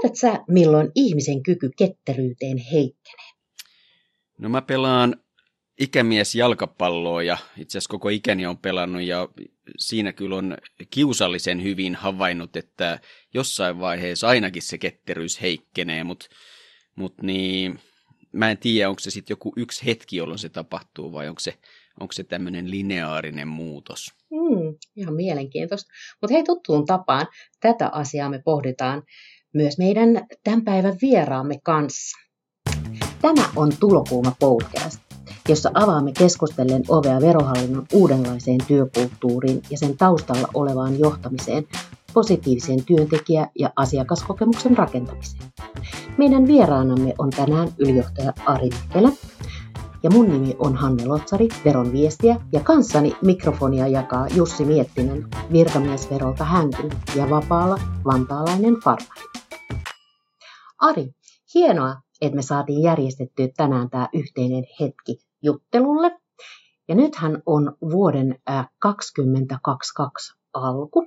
Tiedät sä, milloin ihmisen kyky ketteryyteen heikkenee? No mä pelaan ikämies jalkapalloa ja itse asiassa koko ikäni on pelannut ja siinä kyllä on kiusallisen hyvin havainnut, että jossain vaiheessa ainakin se ketteryys heikkenee, mutta mut niin, mä en tiedä, onko se sitten joku yksi hetki, jolloin se tapahtuu vai onko se, onko se tämmöinen lineaarinen muutos. Hmm, ihan mielenkiintoista. Mutta hei tuttuun tapaan, tätä asiaa me pohditaan myös meidän tämän päivän vieraamme kanssa. Tämä on Tulokuuma podcast, jossa avaamme keskustellen ovea verohallinnon uudenlaiseen työkulttuuriin ja sen taustalla olevaan johtamiseen, positiiviseen työntekijä- ja asiakaskokemuksen rakentamiseen. Meidän vieraanamme on tänään ylijohtaja Ari Mäkelä, ja mun nimi on Hanne Lotsari, veron viestiä, ja kanssani mikrofonia jakaa Jussi Miettinen, virkamiesverolta hänkin ja vapaalla vantaalainen farmari. Ari, hienoa, että me saatiin järjestettyä tänään tämä yhteinen hetki juttelulle. Ja nythän on vuoden 2022 alku.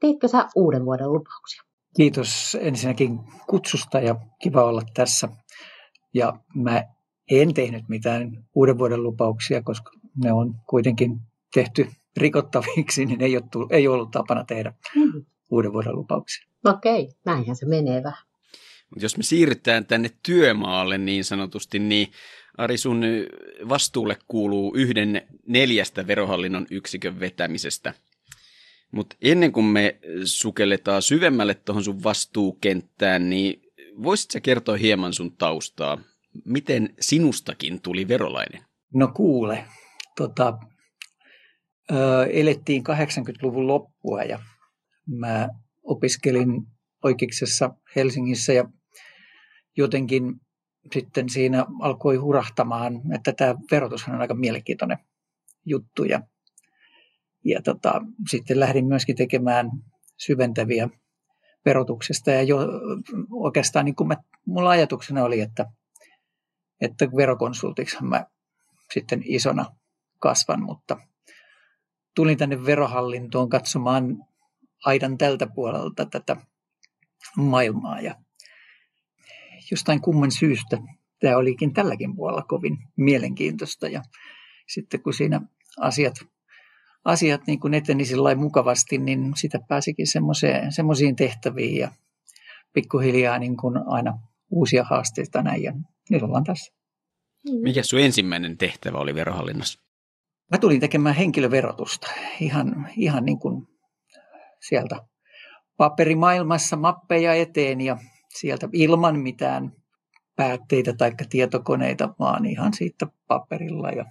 Teetkö sä uuden vuoden lupauksia? Kiitos ensinnäkin kutsusta ja kiva olla tässä. Ja mä en tehnyt mitään uuden vuoden lupauksia, koska ne on kuitenkin tehty rikottaviksi, niin ei, ole, ei ollut tapana tehdä mm. uuden vuoden lupauksia. Okei, näinhän se menee vähän. Mutta jos me siirrytään tänne työmaalle niin sanotusti, niin Ari, sun vastuulle kuuluu yhden neljästä verohallinnon yksikön vetämisestä. Mutta ennen kuin me sukelletaan syvemmälle tuohon sun vastuukenttään, niin voisit sä kertoa hieman sun taustaa? Miten sinustakin tuli verolainen? No kuule, tota, ö, elettiin 80-luvun loppua ja mä opiskelin oikeuksessa Helsingissä ja jotenkin sitten siinä alkoi hurahtamaan, että tämä verotus on aika mielenkiintoinen juttu. Ja, ja tota, sitten lähdin myöskin tekemään syventäviä verotuksesta. Ja jo, oikeastaan niin kuin mä, mulla ajatuksena oli, että, että verokonsultiksi mä sitten isona kasvan, mutta tulin tänne verohallintoon katsomaan aidan tältä puolelta tätä maailmaa. Ja jostain kumman syystä tämä olikin tälläkin puolella kovin mielenkiintoista. Ja sitten kun siinä asiat, asiat niin kuin eteni mukavasti, niin sitä pääsikin semmoisiin tehtäviin ja pikkuhiljaa niin kuin aina uusia haasteita näin ja nyt ollaan tässä. Mikä sun ensimmäinen tehtävä oli verohallinnossa? Mä tulin tekemään henkilöverotusta ihan, ihan niin kuin sieltä paperimaailmassa mappeja eteen ja sieltä ilman mitään päätteitä tai tietokoneita, vaan ihan siitä paperilla ja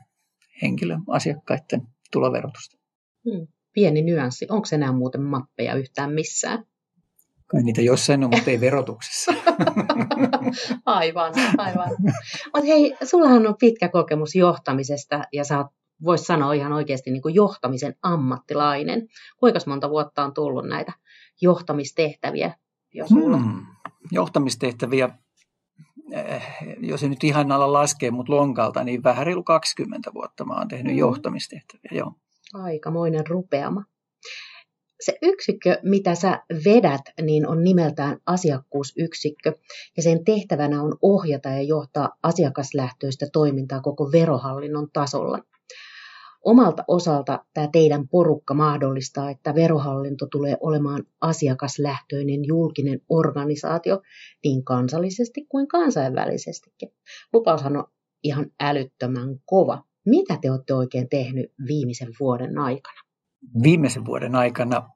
henkilöasiakkaiden tuloverotusta. Hmm. Pieni nyanssi. Onko enää muuten mappeja yhtään missään? Kai niitä jossain on, mutta ei verotuksessa. aivan, aivan. Mutta hei, sullahan on pitkä kokemus johtamisesta ja sä oot, vois sanoa ihan oikeasti niin kuin johtamisen ammattilainen. Kuinka monta vuotta on tullut näitä johtamistehtäviä jo sulla? Hmm. Johtamistehtäviä, eh, jos ei nyt ihan alla laskee, mutta lonkalta, niin vähän reilu 20 vuotta mä oon tehnyt hmm. johtamistehtäviä, joo. Aikamoinen rupeama. Se yksikkö, mitä sä vedät, niin on nimeltään asiakkuusyksikkö, ja sen tehtävänä on ohjata ja johtaa asiakaslähtöistä toimintaa koko verohallinnon tasolla. Omalta osalta tämä teidän porukka mahdollistaa, että verohallinto tulee olemaan asiakaslähtöinen julkinen organisaatio niin kansallisesti kuin kansainvälisestikin. Lupaushan on ihan älyttömän kova. Mitä te olette oikein tehnyt viimeisen vuoden aikana? Viimeisen vuoden aikana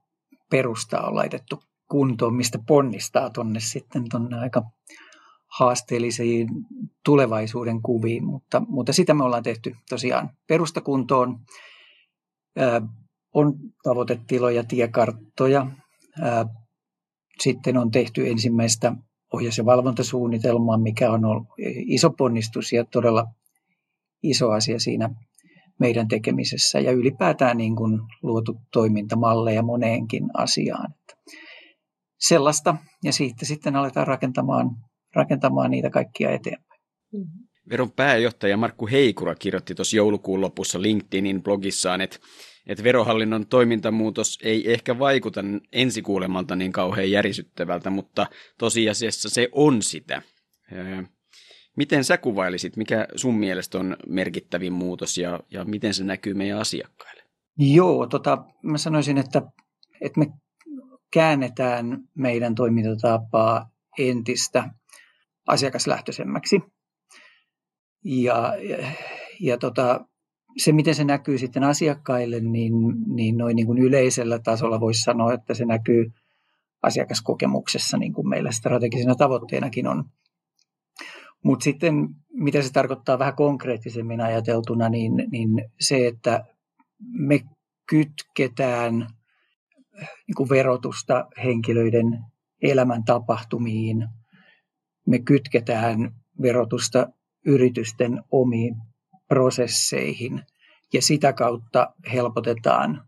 perusta on laitettu kuntoon, mistä ponnistaa tuonne sitten tuonne aika haasteellisiin tulevaisuuden kuviin, mutta, mutta sitä me ollaan tehty tosiaan perustakuntoon. On tavoitetiloja, tiekarttoja. Sitten on tehty ensimmäistä ohjaus- ja valvontasuunnitelmaa, mikä on ollut iso ponnistus ja todella iso asia siinä meidän tekemisessä ja ylipäätään niin kuin luotu toimintamalleja moneenkin asiaan. Sellaista ja siitä sitten aletaan rakentamaan rakentamaan niitä kaikkia eteenpäin. Mm-hmm. Veron pääjohtaja Markku Heikura kirjoitti tuossa joulukuun lopussa LinkedInin blogissaan, että että verohallinnon toimintamuutos ei ehkä vaikuta ensikuulemalta niin kauhean järisyttävältä, mutta tosiasiassa se on sitä. Miten sä kuvailisit, mikä sun mielestä on merkittävin muutos ja, ja miten se näkyy meidän asiakkaille? Joo, tota, mä sanoisin, että, että me käännetään meidän toimintatapaa entistä asiakaslähtöisemmäksi. Ja, ja, ja tota, se, miten se näkyy sitten asiakkaille, niin, niin noin niin kuin yleisellä tasolla voisi sanoa, että se näkyy asiakaskokemuksessa, niin kuin meillä strategisena tavoitteenakin on. Mutta sitten, mitä se tarkoittaa vähän konkreettisemmin ajateltuna, niin, niin se, että me kytketään niin kuin verotusta henkilöiden elämän tapahtumiin, me kytketään verotusta yritysten omiin prosesseihin ja sitä kautta helpotetaan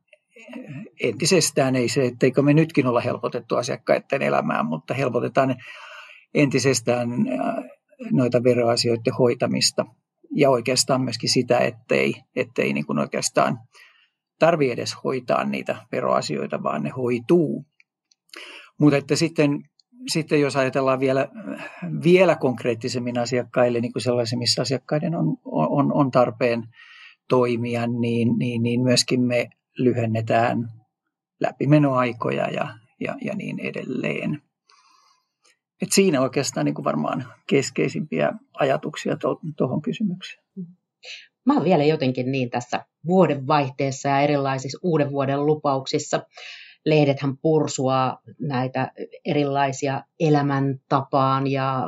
entisestään, ei se, etteikö me nytkin olla helpotettu asiakkaiden elämää, mutta helpotetaan entisestään noita veroasioiden hoitamista ja oikeastaan myöskin sitä, ettei, ettei niin kuin oikeastaan tarvi edes hoitaa niitä veroasioita, vaan ne hoituu. Mutta että sitten, sitten jos ajatellaan vielä, vielä konkreettisemmin asiakkaille, niin kuin sellaisia, missä asiakkaiden on, on, on tarpeen toimia, niin, niin, niin myöskin me lyhennetään läpimenoaikoja ja, ja, ja niin edelleen. Et siinä oikeastaan niin kuin varmaan keskeisimpiä ajatuksia tuohon to, kysymykseen. Mä oon vielä jotenkin niin tässä vuodenvaihteessa ja erilaisissa uuden vuoden lupauksissa. Lehdethän pursua näitä erilaisia elämäntapaan ja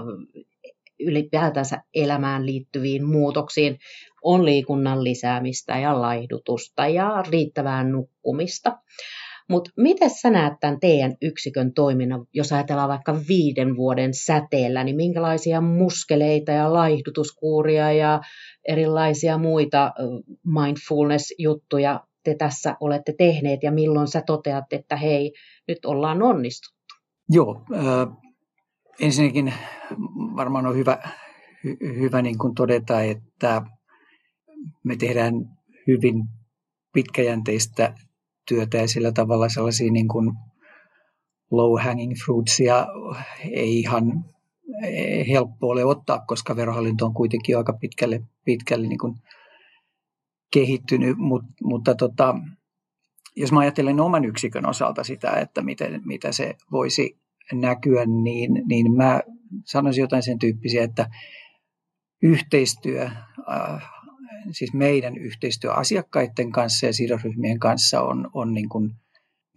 ylipäätänsä elämään liittyviin muutoksiin. On liikunnan lisäämistä ja laihdutusta ja riittävää nukkumista. Mutta miten sä näet tämän teidän yksikön toiminnan, jos ajatellaan vaikka viiden vuoden säteellä, niin minkälaisia muskeleita ja laihdutuskuuria ja erilaisia muita mindfulness-juttuja te tässä olette tehneet ja milloin sä toteat, että hei, nyt ollaan onnistuttu? Joo, äh, ensinnäkin varmaan on hyvä, hy, hyvä niin kuin todeta, että me tehdään hyvin pitkäjänteistä työtä ja sillä tavalla sellaisia niin kuin low hanging fruitsia ei ihan helppo ole ottaa, koska verohallinto on kuitenkin aika pitkälle, pitkälle niin kuin kehittynyt, Mut, mutta tota, jos mä ajattelen oman yksikön osalta sitä, että miten, mitä se voisi näkyä, niin, niin mä sanoisin jotain sen tyyppisiä, että yhteistyö äh, siis meidän yhteistyö asiakkaiden kanssa ja sidosryhmien kanssa on, on niin kuin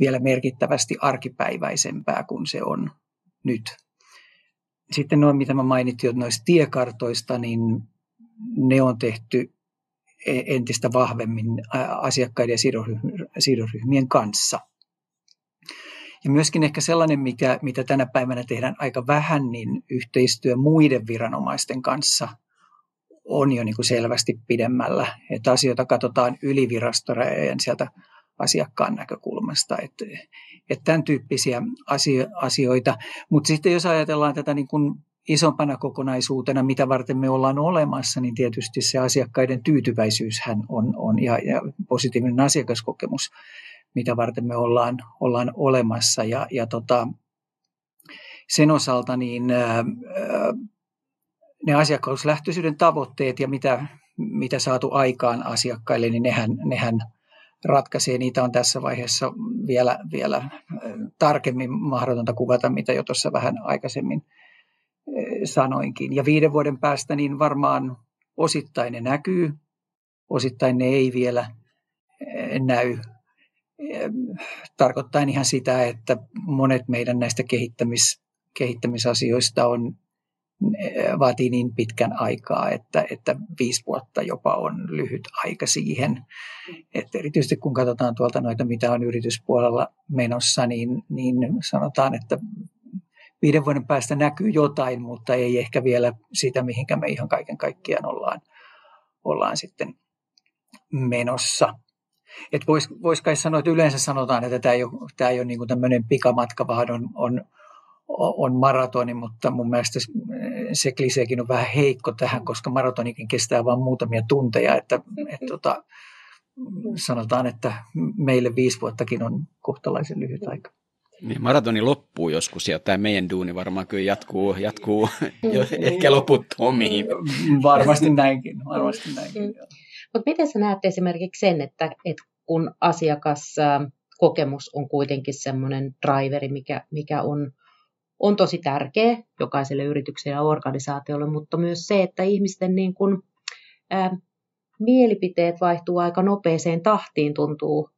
vielä merkittävästi arkipäiväisempää kuin se on nyt. Sitten noin, mitä mä mainitsin noista tiekartoista, niin ne on tehty entistä vahvemmin asiakkaiden ja sidosryhmien kanssa. Ja myöskin ehkä sellainen, mikä, mitä tänä päivänä tehdään aika vähän, niin yhteistyö muiden viranomaisten kanssa – on jo niin kuin selvästi pidemmällä, että asioita katsotaan ylivirastorajojen sieltä asiakkaan näkökulmasta, että, että tämän tyyppisiä asioita. Mutta sitten jos ajatellaan tätä niin kuin isompana kokonaisuutena, mitä varten me ollaan olemassa, niin tietysti se asiakkaiden tyytyväisyyshän on, on ja, ja positiivinen asiakaskokemus, mitä varten me ollaan, ollaan olemassa. Ja, ja tota, sen osalta niin ää, ne asiakkauslähtöisyyden tavoitteet ja mitä, mitä saatu aikaan asiakkaille, niin nehän, nehän ratkaisee. Niitä on tässä vaiheessa vielä, vielä tarkemmin mahdotonta kuvata, mitä jo tuossa vähän aikaisemmin sanoinkin. Ja viiden vuoden päästä niin varmaan osittain ne näkyy, osittain ne ei vielä näy. Tarkoittaa ihan sitä, että monet meidän näistä kehittämis, kehittämisasioista on vaatii niin pitkän aikaa, että, että viisi vuotta jopa on lyhyt aika siihen. Että erityisesti kun katsotaan tuolta noita, mitä on yrityspuolella menossa, niin, niin sanotaan, että viiden vuoden päästä näkyy jotain, mutta ei ehkä vielä sitä, mihinkä me ihan kaiken kaikkiaan ollaan, ollaan sitten menossa. Että vois, vois kai sanoa, että yleensä sanotaan, että tämä ei ole, tämä ei ole niin tämmöinen pikamatka, vaan on, on, on maratoni, mutta mun mielestä se kliseekin on vähän heikko tähän, koska maratonikin kestää vain muutamia tunteja, että, että tota, sanotaan, että meille viisi vuottakin on kohtalaisen lyhyt aika. Niin, maratoni loppuu joskus ja tämä meidän duuni varmaan kyllä jatkuu, jatkuu jo ehkä loputtomiin. Varmasti näinkin, varmasti näinkin. Mm. Mutta miten sä näet esimerkiksi sen, että, että kun asiakaskokemus on kuitenkin semmoinen driveri, mikä, mikä on, on tosi tärkeä jokaiselle yritykselle ja organisaatiolle, mutta myös se, että ihmisten niin kun, ää, mielipiteet vaihtuu aika nopeeseen tahtiin, tuntuu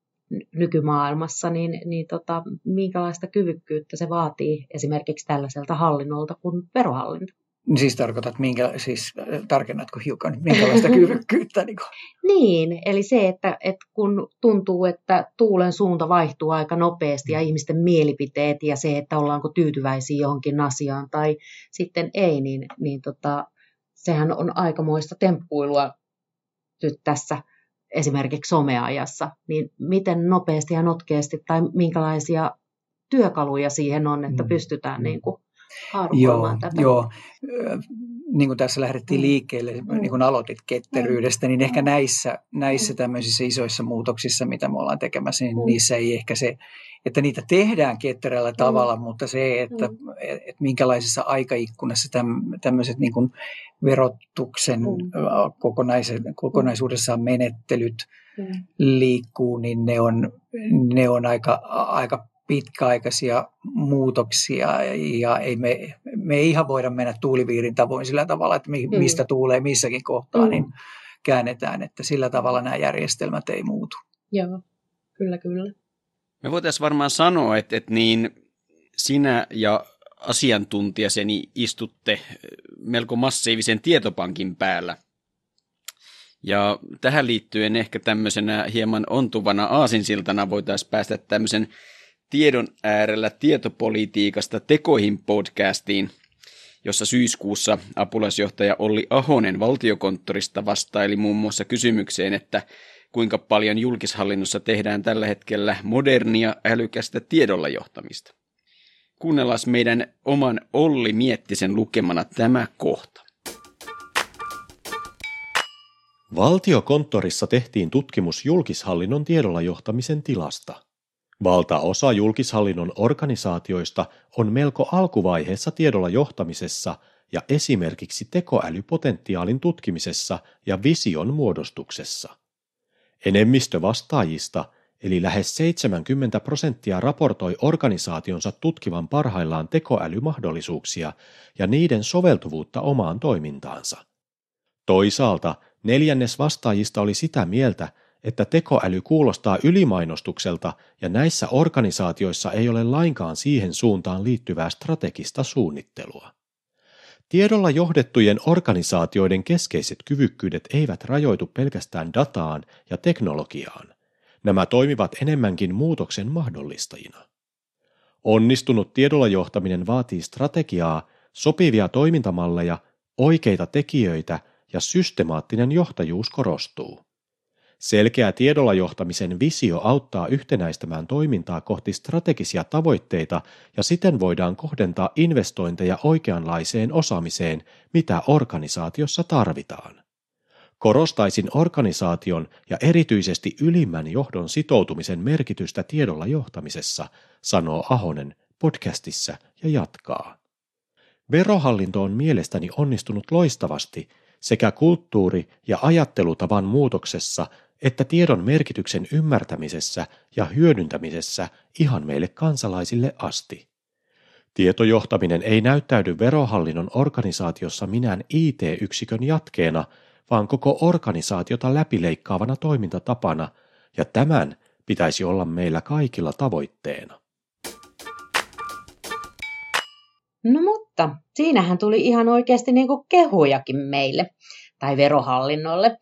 nykymaailmassa, niin, niin tota, minkälaista kyvykkyyttä se vaatii esimerkiksi tällaiselta hallinnolta kuin verohallinto? Siis tarkoitat, minkä, siis tarkennatko hiukan, minkälaista kyvykkyyttä? Niin, niin, eli se, että, että kun tuntuu, että tuulen suunta vaihtuu aika nopeasti ja ihmisten mielipiteet ja se, että ollaanko tyytyväisiä johonkin asiaan tai sitten ei, niin, niin tota, sehän on aikamoista temppuilua nyt tässä esimerkiksi someajassa, niin miten nopeasti ja notkeasti tai minkälaisia työkaluja siihen on, että mm. pystytään niin kuin joo, tätä. Joo, niin kuin tässä lähdettiin mm. liikkeelle, mm. niin kuin aloitit ketteryydestä, niin ehkä mm. näissä, näissä tämmöisissä isoissa muutoksissa, mitä me ollaan tekemässä, niin mm. niissä ei ehkä se, että niitä tehdään ketterällä tavalla, mm. mutta se, että, mm. että minkälaisessa aikaikkunassa tämmöiset niin kuin verotuksen mm. kokonaisuudessaan menettelyt mm. liikkuu, niin ne on, ne on aika, aika pitkäaikaisia muutoksia ja ei me, me ei ihan voida mennä tuuliviirin tavoin sillä tavalla, että mi, mistä tuulee missäkin kohtaa, mm. niin käännetään, että sillä tavalla nämä järjestelmät ei muutu. Joo, kyllä, kyllä. Me voitaisiin varmaan sanoa, että, että niin sinä ja asiantuntijaseni istutte melko massiivisen tietopankin päällä. Ja tähän liittyen ehkä tämmöisenä hieman ontuvana aasinsiltana voitaisiin päästä tämmöisen tiedon äärellä tietopolitiikasta tekoihin podcastiin, jossa syyskuussa apulaisjohtaja Olli Ahonen valtiokonttorista vastaili muun muassa kysymykseen, että kuinka paljon julkishallinnossa tehdään tällä hetkellä modernia älykästä tiedolla johtamista. Kuunnellaan meidän oman Olli Miettisen lukemana tämä kohta. Valtiokonttorissa tehtiin tutkimus julkishallinnon tiedolla johtamisen tilasta – Valtaosa julkishallinnon organisaatioista on melko alkuvaiheessa tiedolla johtamisessa ja esimerkiksi tekoälypotentiaalin tutkimisessa ja vision muodostuksessa. Enemmistö vastaajista, eli lähes 70 prosenttia raportoi organisaationsa tutkivan parhaillaan tekoälymahdollisuuksia ja niiden soveltuvuutta omaan toimintaansa. Toisaalta neljännes vastaajista oli sitä mieltä, että tekoäly kuulostaa ylimainostukselta ja näissä organisaatioissa ei ole lainkaan siihen suuntaan liittyvää strategista suunnittelua. Tiedolla johdettujen organisaatioiden keskeiset kyvykkyydet eivät rajoitu pelkästään dataan ja teknologiaan. Nämä toimivat enemmänkin muutoksen mahdollistajina. Onnistunut tiedolla johtaminen vaatii strategiaa, sopivia toimintamalleja, oikeita tekijöitä ja systemaattinen johtajuus korostuu. Selkeä tiedolla johtamisen visio auttaa yhtenäistämään toimintaa kohti strategisia tavoitteita ja siten voidaan kohdentaa investointeja oikeanlaiseen osaamiseen, mitä organisaatiossa tarvitaan. Korostaisin organisaation ja erityisesti ylimmän johdon sitoutumisen merkitystä tiedolla johtamisessa, sanoo Ahonen podcastissa ja jatkaa. Verohallinto on mielestäni onnistunut loistavasti sekä kulttuuri- ja ajattelutavan muutoksessa että tiedon merkityksen ymmärtämisessä ja hyödyntämisessä ihan meille kansalaisille asti. Tietojohtaminen ei näyttäydy verohallinnon organisaatiossa minään IT-yksikön jatkeena, vaan koko organisaatiota läpileikkaavana toimintatapana, ja tämän pitäisi olla meillä kaikilla tavoitteena. No mutta, siinähän tuli ihan oikeasti niin kuin kehujakin meille, tai verohallinnolle.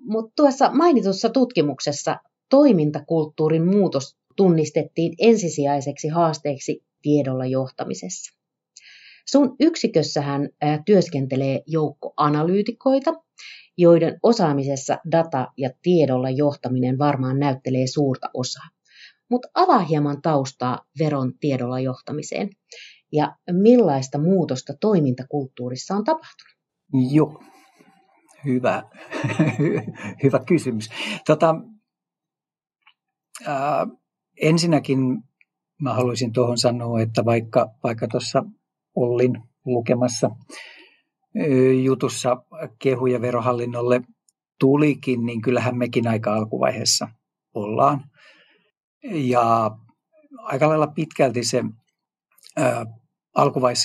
Mutta tuossa mainitussa tutkimuksessa toimintakulttuurin muutos tunnistettiin ensisijaiseksi haasteeksi tiedolla johtamisessa. Sun yksikössähän työskentelee joukko analyytikoita, joiden osaamisessa data ja tiedolla johtaminen varmaan näyttelee suurta osaa. Mutta avaa hieman taustaa veron tiedolla johtamiseen ja millaista muutosta toimintakulttuurissa on tapahtunut. Joo, hyvä, hyvä kysymys. Tota, ää, ensinnäkin mä haluaisin tuohon sanoa, että vaikka, vaikka tuossa Ollin lukemassa jutussa kehuja verohallinnolle tulikin, niin kyllähän mekin aika alkuvaiheessa ollaan. Ja aika lailla pitkälti se ää,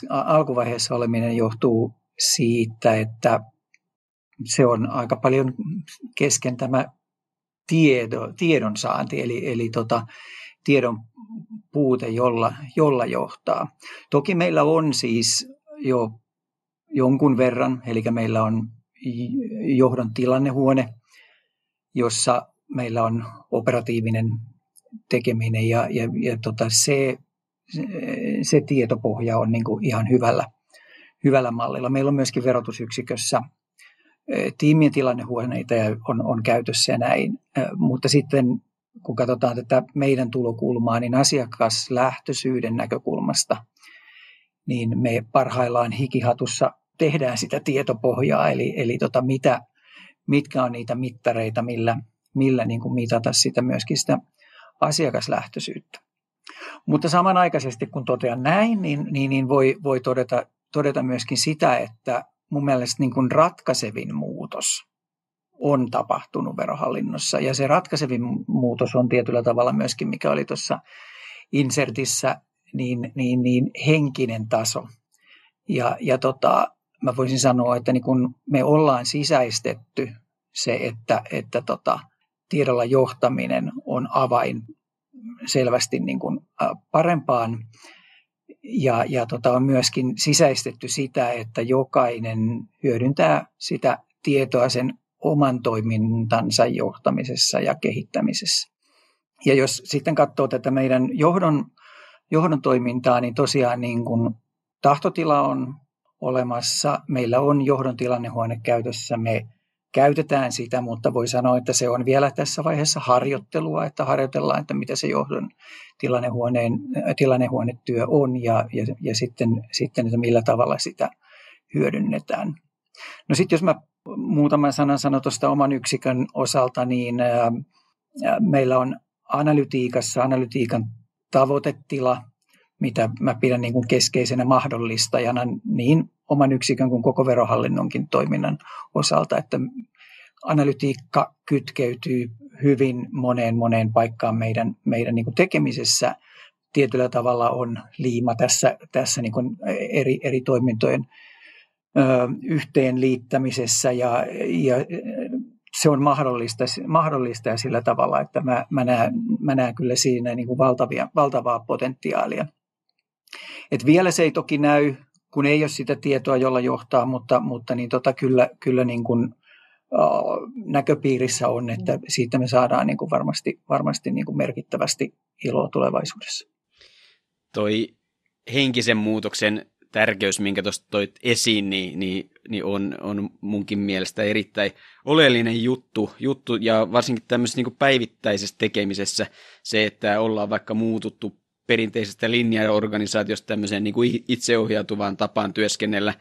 alkuvaiheessa oleminen johtuu siitä, että se on aika paljon kesken tämä tiedo, tiedon saanti, eli, eli tota, tiedon puute, jolla, jolla johtaa. Toki meillä on siis jo jonkun verran, eli meillä on johdon tilannehuone, jossa meillä on operatiivinen tekeminen ja, ja, ja tota se, se tietopohja on niin kuin ihan hyvällä, hyvällä mallilla. Meillä on myöskin verotusyksikössä tiimien tilannehuoneita on, on käytössä ja näin, mutta sitten kun katsotaan tätä meidän tulokulmaa, niin asiakaslähtöisyyden näkökulmasta, niin me parhaillaan hikihatussa tehdään sitä tietopohjaa, eli, eli tota mitä, mitkä on niitä mittareita, millä, millä niin kuin mitata sitä myöskin sitä asiakaslähtöisyyttä. Mutta samanaikaisesti kun totean näin, niin, niin, niin voi, voi todeta, todeta myöskin sitä, että mun mielestä niin kuin ratkaisevin muutos on tapahtunut verohallinnossa. Ja se ratkaisevin muutos on tietyllä tavalla myöskin, mikä oli tuossa insertissä, niin, niin, niin henkinen taso. Ja, ja tota, mä voisin sanoa, että niin kun me ollaan sisäistetty se, että, että tota, tiedolla johtaminen on avain selvästi niin kuin parempaan ja, ja tota, on myöskin sisäistetty sitä, että jokainen hyödyntää sitä tietoa sen oman toimintansa johtamisessa ja kehittämisessä. Ja jos sitten katsoo tätä meidän johdon, johdon toimintaa, niin tosiaan niin kuin tahtotila on olemassa. Meillä on johdon tilannehuone käytössä. Me käytetään sitä, mutta voi sanoa, että se on vielä tässä vaiheessa harjoittelua, että harjoitellaan, että mitä se johdon tilannehuoneen, tilannehuonetyö on ja, ja, ja sitten, sitten, että millä tavalla sitä hyödynnetään. No sitten jos mä muutaman sanan sanon tuosta oman yksikön osalta, niin ää, meillä on analytiikassa analytiikan tavoitetila, mitä mä pidän niin kuin keskeisenä mahdollistajana niin oman yksikön kuin koko verohallinnonkin toiminnan osalta, että analytiikka kytkeytyy hyvin moneen moneen paikkaan meidän, meidän niin kuin tekemisessä. Tietyllä tavalla on liima tässä, tässä niin kuin eri, eri toimintojen ö, yhteenliittämisessä ja, ja se on mahdollista, mahdollista ja sillä tavalla, että mä, mä, näen, mä näen kyllä siinä niin kuin valtavia, valtavaa potentiaalia. Et vielä se ei toki näy, kun ei ole sitä tietoa, jolla johtaa, mutta, mutta niin tota, kyllä, kyllä niin kuin, näköpiirissä on, että siitä me saadaan niin kuin varmasti, varmasti niin kuin merkittävästi iloa tulevaisuudessa. Toi henkisen muutoksen tärkeys, minkä tuosta toit esiin, niin, niin, niin on, on munkin mielestä erittäin oleellinen juttu, juttu ja varsinkin tämmöisessä niin päivittäisessä tekemisessä se, että ollaan vaikka muututtu perinteisestä linjaorganisaatiosta tämmöiseen niin kuin itseohjautuvaan tapaan työskennellä,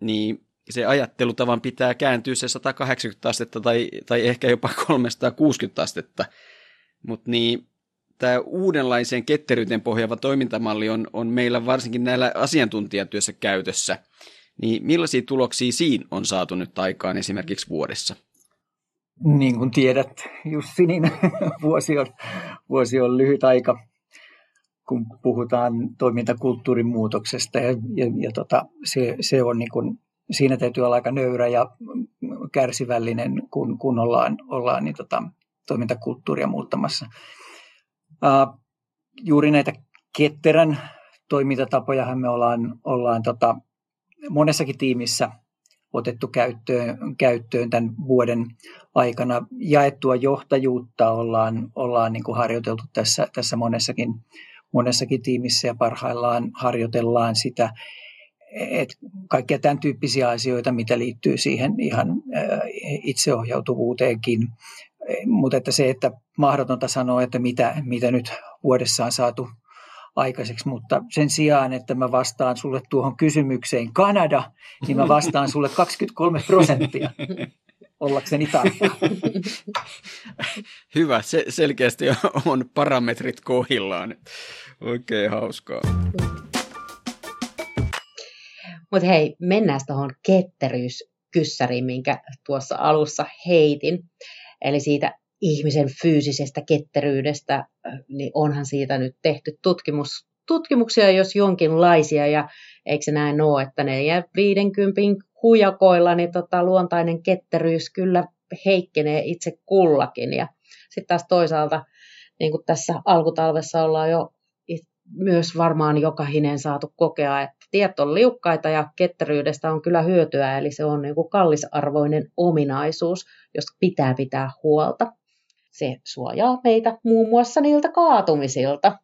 niin se ajattelutavan pitää kääntyä se 180 astetta tai, tai ehkä jopa 360 astetta. Mutta niin, tämä uudenlaiseen ketteryyteen pohjaava toimintamalli on, on meillä varsinkin näillä asiantuntijatyössä käytössä. Niin millaisia tuloksia siinä on saatu nyt aikaan esimerkiksi vuodessa? Niin kuin tiedät, Jussi, niin vuosi on, vuosi on lyhyt aika, kun puhutaan toimintakulttuurin muutoksesta. Ja, ja, ja tota, se, se on niin kuin siinä täytyy olla aika nöyrä ja kärsivällinen, kun, kun ollaan, ollaan niin tota, toimintakulttuuria muuttamassa. Uh, juuri näitä ketterän toimintatapojahan me ollaan, ollaan tota, monessakin tiimissä otettu käyttöön, käyttöön tämän vuoden aikana. Jaettua johtajuutta ollaan, ollaan niin kuin harjoiteltu tässä, tässä monessakin, monessakin tiimissä ja parhaillaan harjoitellaan sitä et kaikkia tämän tyyppisiä asioita, mitä liittyy siihen ihan itseohjautuvuuteenkin. Mutta että se, että mahdotonta sanoa, että mitä, mitä nyt vuodessa on saatu aikaiseksi, mutta sen sijaan, että mä vastaan sulle tuohon kysymykseen Kanada, niin mä vastaan sulle 23 prosenttia. ollakseni tarkka. Hyvä, se selkeästi on parametrit kohillaan. Oikein hauskaa. Mutta hei, mennään tuohon ketteryyskyssäriin, minkä tuossa alussa heitin. Eli siitä ihmisen fyysisestä ketteryydestä, niin onhan siitä nyt tehty tutkimus, tutkimuksia, jos jonkinlaisia, ja eikö se näin ole, että 450 hujakoilla niin tota, luontainen ketteryys kyllä heikkenee itse kullakin. Ja sitten taas toisaalta, niin kuin tässä alkutalvessa ollaan jo myös varmaan jokahinen saatu kokea, että tiet on liukkaita ja ketteryydestä on kyllä hyötyä, eli se on niin kuin kallisarvoinen ominaisuus, josta pitää pitää huolta. Se suojaa meitä muun muassa niiltä kaatumisilta.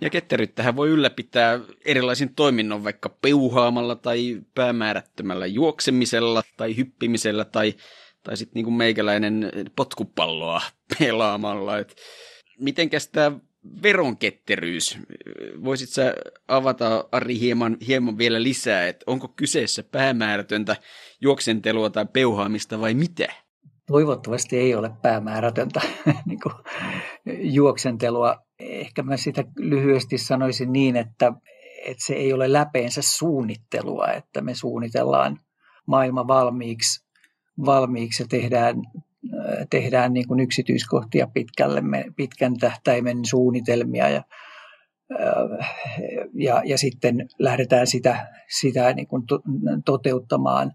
Ja ketteryyttähän voi ylläpitää erilaisin toiminnon, vaikka peuhaamalla tai päämäärättömällä juoksemisella tai hyppimisellä tai, tai sitten niin meikäläinen potkupalloa pelaamalla. Et mitenkäs tämä veronketteryys, voisit sä avata Ari hieman, hieman vielä lisää, että onko kyseessä päämäärätöntä juoksentelua tai peuhaamista vai mitä? Toivottavasti ei ole päämäärätöntä niin juoksentelua. Ehkä mä sitä lyhyesti sanoisin niin, että, että se ei ole läpeensä suunnittelua, että me suunnitellaan maailma valmiiksi, valmiiksi ja tehdään tehdään niin kuin yksityiskohtia pitkälle, pitkän tähtäimen suunnitelmia ja, ja, ja sitten lähdetään sitä, sitä niin kuin to, toteuttamaan.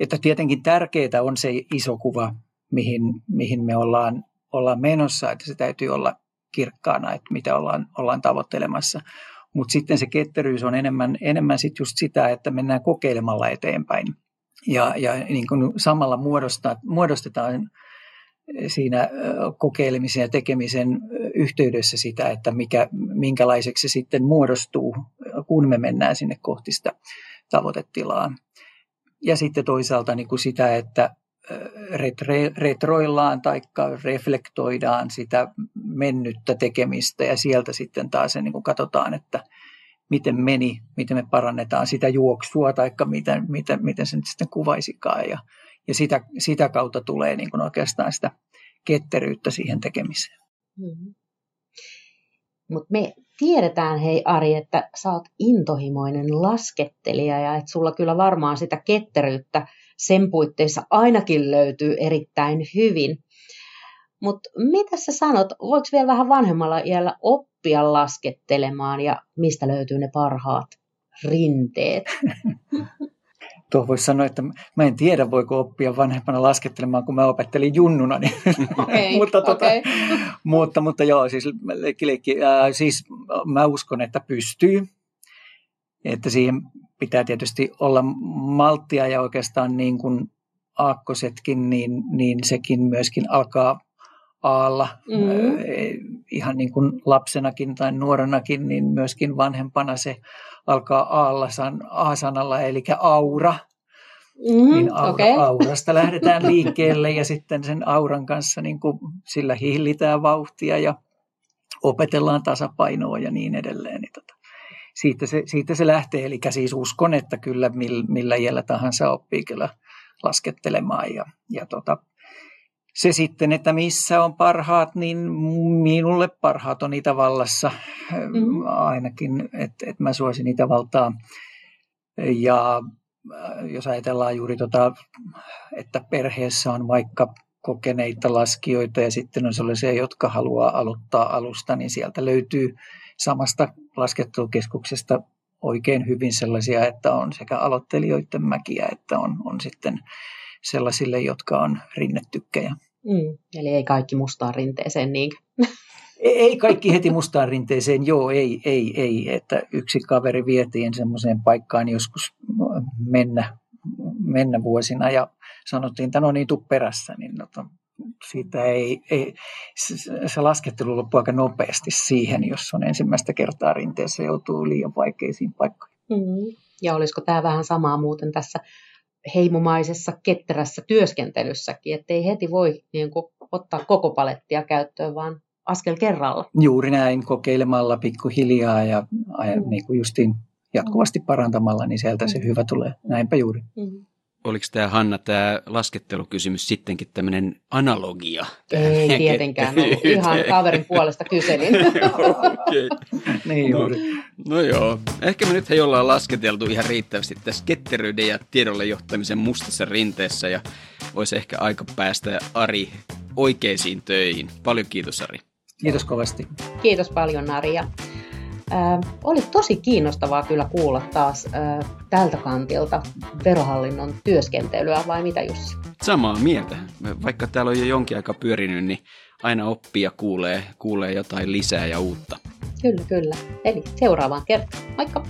Että tietenkin tärkeää on se iso kuva, mihin, mihin me ollaan, ollaan menossa, että se täytyy olla kirkkaana, että mitä ollaan, ollaan tavoittelemassa. Mutta sitten se ketteryys on enemmän, enemmän sit just sitä, että mennään kokeilemalla eteenpäin. Ja, ja niin kuin samalla muodostetaan siinä kokeilemisen ja tekemisen yhteydessä sitä, että mikä, minkälaiseksi se sitten muodostuu, kun me mennään sinne kohti sitä tavoitetilaa. Ja sitten toisaalta niin kuin sitä, että retroillaan tai reflektoidaan sitä mennyttä tekemistä ja sieltä sitten taas niin kuin katsotaan, että miten meni, miten me parannetaan sitä juoksua tai miten, miten, miten se nyt sitten kuvaisikaan. Ja, ja sitä, sitä kautta tulee niin kuin oikeastaan sitä ketteryyttä siihen tekemiseen. Mm-hmm. Mutta me tiedetään, hei Ari, että sä oot intohimoinen laskettelija ja että sulla kyllä varmaan sitä ketteryyttä sen puitteissa ainakin löytyy erittäin hyvin. Mutta mitä sä sanot, voiko vielä vähän vanhemmalla iällä oppia laskettelemaan ja mistä löytyy ne parhaat rinteet? tuo voisi sanoa, että mä en tiedä, voiko oppia vanhempana laskettelemaan, kun mä opettelin junnuna. Niin. Okay, mutta, tota, okay. mutta, mutta joo, siis, leikki, leikki, äh, siis mä uskon, että pystyy. Että siihen pitää tietysti olla malttia ja oikeastaan niin kuin aakkosetkin, niin, niin sekin myöskin alkaa aalla. Mm. Ihan niin kuin lapsenakin tai nuorenakin, niin myöskin vanhempana se alkaa aalla san, A-sanalla, eli aura. Mm, niin aura, okay. aurasta lähdetään liikkeelle ja sitten sen auran kanssa niin kuin sillä hillitään vauhtia ja opetellaan tasapainoa ja niin edelleen. Niin tota, siitä, se, siitä se lähtee, eli siis uskon, että kyllä millä, millä iällä tahansa oppii kyllä laskettelemaan ja, ja tota, se sitten, että missä on parhaat, niin minulle parhaat on Itävallassa mm. ainakin, että, että mä suosin Itävaltaa. Ja äh, jos ajatellaan juuri tota, että perheessä on vaikka kokeneita laskijoita ja sitten on sellaisia, jotka haluaa aloittaa alusta, niin sieltä löytyy samasta laskettelukeskuksesta oikein hyvin sellaisia, että on sekä aloittelijoiden mäkiä, että on, on sitten sellaisille, jotka on rinnetykkejä. Mm, eli ei kaikki mustaan rinteeseen niin. Ei kaikki heti mustaan rinteeseen, joo, ei, ei, ei. Että yksi kaveri vietiin semmoiseen paikkaan joskus mennä, mennä vuosina ja sanottiin, että no niin, tuu perässä. Niin no, siitä ei, ei, se laskettelu loppuu aika nopeasti siihen, jos on ensimmäistä kertaa rinteessä joutuu liian vaikeisiin paikkoihin. Mm. Ja olisiko tämä vähän samaa muuten tässä heimomaisessa ketterässä työskentelyssäkin, ettei heti voi niin kuin, ottaa koko palettia käyttöön, vaan askel kerralla. Juuri näin, kokeilemalla pikkuhiljaa ja, mm. niin kuin justiin jatkuvasti parantamalla, niin sieltä mm. se hyvä tulee. Näinpä juuri. Mm. Oliko tämä Hanna, tämä laskettelukysymys sittenkin tämmöinen analogia? Ei tietenkään ollut. Ihan kaverin puolesta kyselin. okay. niin juuri. No, no joo. Ehkä me nyt hei ollaan lasketeltu ihan riittävästi tässä ketteryyden ja tiedolle johtamisen mustassa rinteessä ja olisi ehkä aika päästä Ari oikeisiin töihin. Paljon kiitos Ari. Kiitos kovasti. Kiitos paljon Naria. Äh, oli tosi kiinnostavaa kyllä kuulla taas äh, tältä kantilta verohallinnon työskentelyä, vai mitä Jussi? Samaa mieltä. Vaikka täällä on jo jonkin aika pyörinyt, niin aina oppii ja kuulee, kuulee jotain lisää ja uutta. Kyllä, kyllä. Eli seuraavaan kertaan. Moikka!